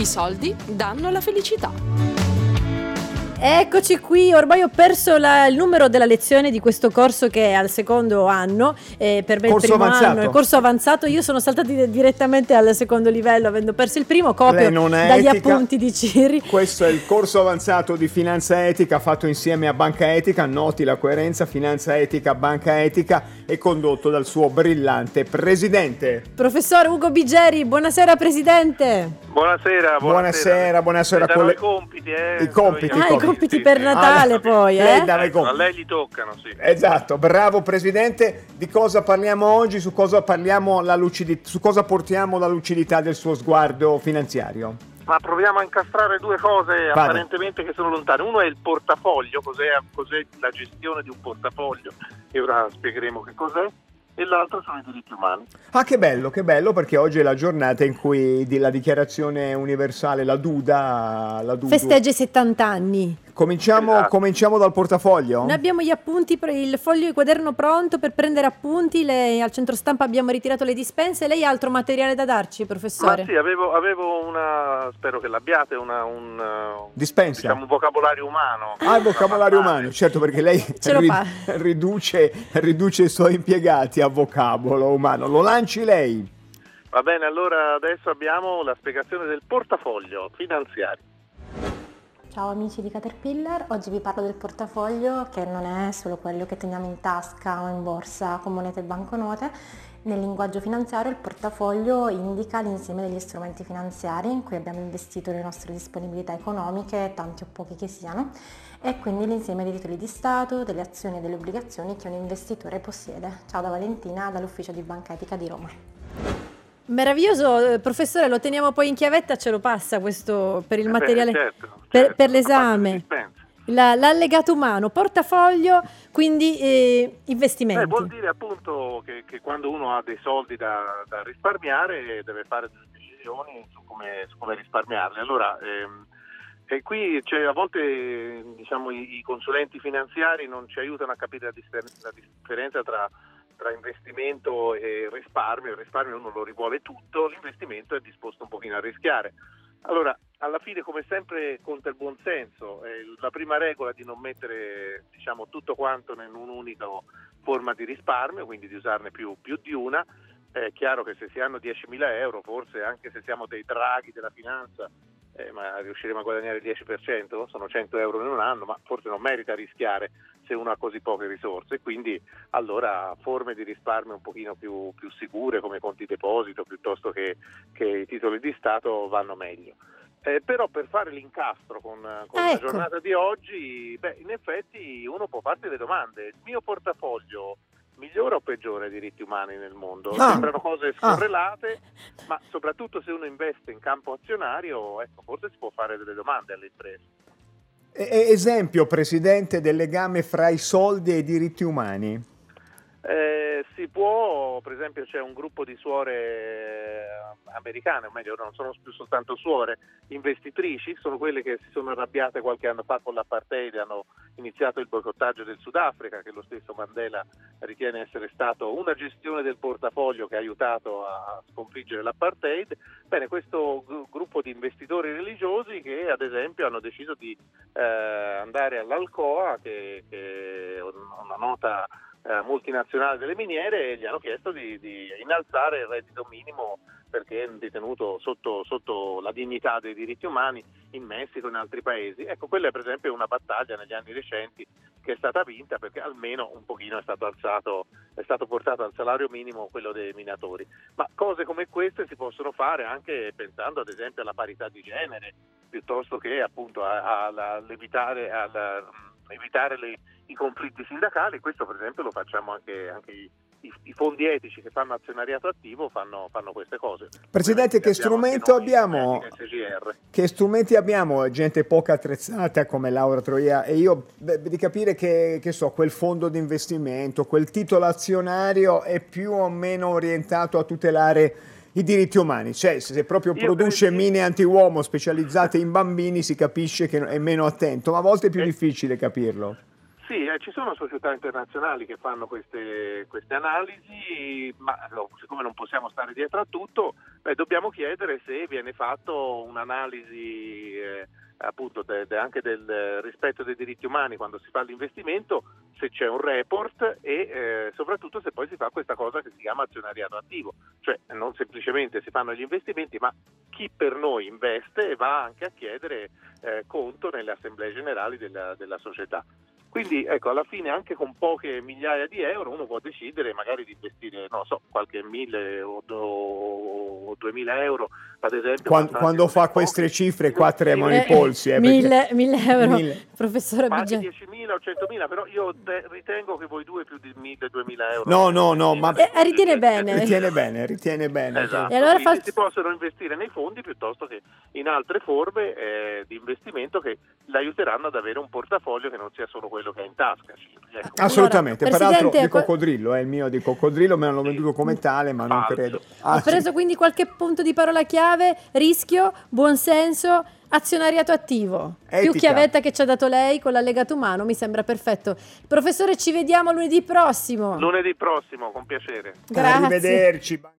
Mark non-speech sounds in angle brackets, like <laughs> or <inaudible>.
I soldi danno la felicità. Eccoci qui, ormai ho perso la, il numero della lezione di questo corso che è al secondo anno, eh, per me corso il primo avanzato. anno, il corso avanzato, io sono saltata direttamente al secondo livello avendo perso il primo, copio dagli etica. appunti di Ciri. Questo è il corso avanzato di finanza etica fatto insieme a Banca Etica, noti la coerenza, finanza etica, banca etica e condotto dal suo brillante presidente. Professor Ugo Bigeri, buonasera presidente. Buonasera, buonasera. Buonasera, buonasera. Con i compiti, eh. I compiti, ah, i compiti compiti per Natale ah, poi, eh? Lei a lei gli toccano, sì. Esatto, bravo Presidente. Di cosa parliamo oggi? Su cosa, parliamo la lucidi- su cosa portiamo la lucidità del suo sguardo finanziario? Ma proviamo a incastrare due cose Vado. apparentemente che sono lontane. Uno è il portafoglio, cos'è, cos'è la gestione di un portafoglio, e ora spiegheremo che cos'è e l'altro sono i diritti umani. Ah, che bello, che bello, perché oggi è la giornata in cui la dichiarazione universale, la Duda, la Duda festeggia i 70 anni. Cominciamo, esatto. cominciamo, dal portafoglio? Noi abbiamo gli appunti, il foglio di quaderno pronto per prendere appunti, le, al centro stampa abbiamo ritirato le dispense, lei ha altro materiale da darci, professore? Ma sì, avevo, avevo una, spero che l'abbiate, una, un, Dispensa. Diciamo, un vocabolario umano. Ah, il vocabolario umano, certo perché lei ri, <laughs> riduce, riduce i suoi impiegati a vocabolo umano, lo lanci lei. Va bene, allora adesso abbiamo la spiegazione del portafoglio finanziario. Ciao amici di Caterpillar, oggi vi parlo del portafoglio che non è solo quello che teniamo in tasca o in borsa con monete e banconote. Nel linguaggio finanziario il portafoglio indica l'insieme degli strumenti finanziari in cui abbiamo investito le nostre disponibilità economiche, tanti o pochi che siano, e quindi l'insieme dei titoli di Stato, delle azioni e delle obbligazioni che un investitore possiede. Ciao da Valentina dall'ufficio di Banca Etica di Roma. Meraviglioso, eh, professore, lo teniamo poi in chiavetta, ce lo passa questo per il eh materiale, beh, certo, per, certo, per, l'esame. La, l'allegato umano, portafoglio, quindi eh, investimenti. Beh, vuol dire appunto che, che, quando uno ha dei soldi da, da, risparmiare deve fare delle decisioni su come, su come risparmiarli. Allora, ehm, e qui cioè, a volte diciamo, i, i, consulenti finanziari non ci aiutano a capire la, differenza tra tra investimento e risparmio, il risparmio uno lo rivuole tutto, l'investimento è disposto un pochino a rischiare. Allora, alla fine come sempre conta il buonsenso, eh, la prima regola è di non mettere diciamo, tutto quanto in un'unica forma di risparmio, quindi di usarne più, più di una. È chiaro che se si hanno 10.000 euro, forse anche se siamo dei draghi della finanza, eh, ma riusciremo a guadagnare il 10%, sono 100 euro in un anno, ma forse non merita rischiare se uno ha così poche risorse, quindi allora forme di risparmio un pochino più, più sicure come conti deposito piuttosto che, che, i titoli di Stato vanno meglio. Eh, però per fare l'incastro con, con ah, ecco. la giornata di oggi, beh, in effetti uno può farsi le domande. Il mio portafoglio migliore o peggiore ai diritti umani nel mondo? Ah. Sembrano cose ah. scorrelate, ah. ma soprattutto se uno investe in campo azionario, ecco, forse si può fare delle domande alle imprese. Esempio, Presidente, del legame fra i soldi e i diritti umani. Eh, si può, per esempio c'è un gruppo di suore eh, americane, o meglio non sono più soltanto suore, investitrici, sono quelle che si sono arrabbiate qualche anno fa con l'apartheid, hanno iniziato il boicottaggio del Sudafrica, che lo stesso Mandela ritiene essere stato una gestione del portafoglio che ha aiutato a sconfiggere l'apartheid. Bene, questo gruppo di investitori religiosi che ad esempio hanno deciso di eh, andare all'Alcoa, che, che è una nota eh, multinazionale delle miniere e gli hanno chiesto di, di, innalzare il reddito minimo perché è detenuto sotto, sotto, la dignità dei diritti umani in Messico e in altri paesi. Ecco, quella è per esempio una battaglia negli anni recenti che è stata vinta perché almeno un pochino è stato alzato, è stato portato al salario minimo quello dei minatori. Ma cose come queste si possono fare anche pensando ad esempio alla parità di genere, piuttosto che appunto all'evitare, evitare le, i conflitti sindacali, questo per esempio lo facciamo anche, anche i, i, i, fondi etici che fanno azionariato attivo fanno, fanno queste cose. Presidente, che strumento abbiamo? Che strumenti abbiamo? Gente poco attrezzata come Laura Troia e io beh, di capire che, che so, quel fondo di investimento, quel titolo azionario è più o meno orientato a tutelare i diritti umani, cioè se proprio Io produce penso... mine anti-uomo specializzate in bambini si capisce che è meno attento, ma a volte è più eh. difficile capirlo. Sì, eh, ci sono società internazionali che fanno queste, queste analisi, ma no, siccome non possiamo stare dietro a tutto, beh, dobbiamo chiedere se viene fatto un'analisi eh, appunto de, de anche del rispetto dei diritti umani quando si fa l'investimento, se c'è un report e eh, soprattutto se poi si fa questa cosa che si chiama azionariato attivo, cioè non semplicemente si fanno gli investimenti, ma chi per noi investe va anche a chiedere eh, conto nelle assemblee generali della, della società. Quindi ecco, alla fine anche con poche migliaia di euro uno può decidere magari di investire, non so, qualche mille o, o duemila euro, ad esempio. Quando, quando fa queste cifre qua tremano i polsi. Eh, mille, mille, euro, mille. professore Ma anche 10.000 o 100.000, però io te, ritengo che voi due più di 1.000-2.000 euro. No, no, no, ma... Eh, ritiene bene. Ritiene bene, ritiene bene. Esatto. E allora fa... si possono investire nei fondi piuttosto che in altre forme eh, di investimento che l'aiuteranno ad avere un portafoglio che non sia solo quello che ha in tasca. Ecco. Assolutamente, allora, peraltro di coccodrillo, è il mio di coccodrillo, me l'hanno venduto come tale, ma non credo. Ah, Ho preso sì. quindi qualche punto di parola chiave, rischio, buonsenso, azionariato attivo. Etica. Più chiavetta che ci ha dato lei con l'allegato umano, mi sembra perfetto. Professore, ci vediamo lunedì prossimo. Lunedì prossimo, con piacere. Grazie. Arrivederci.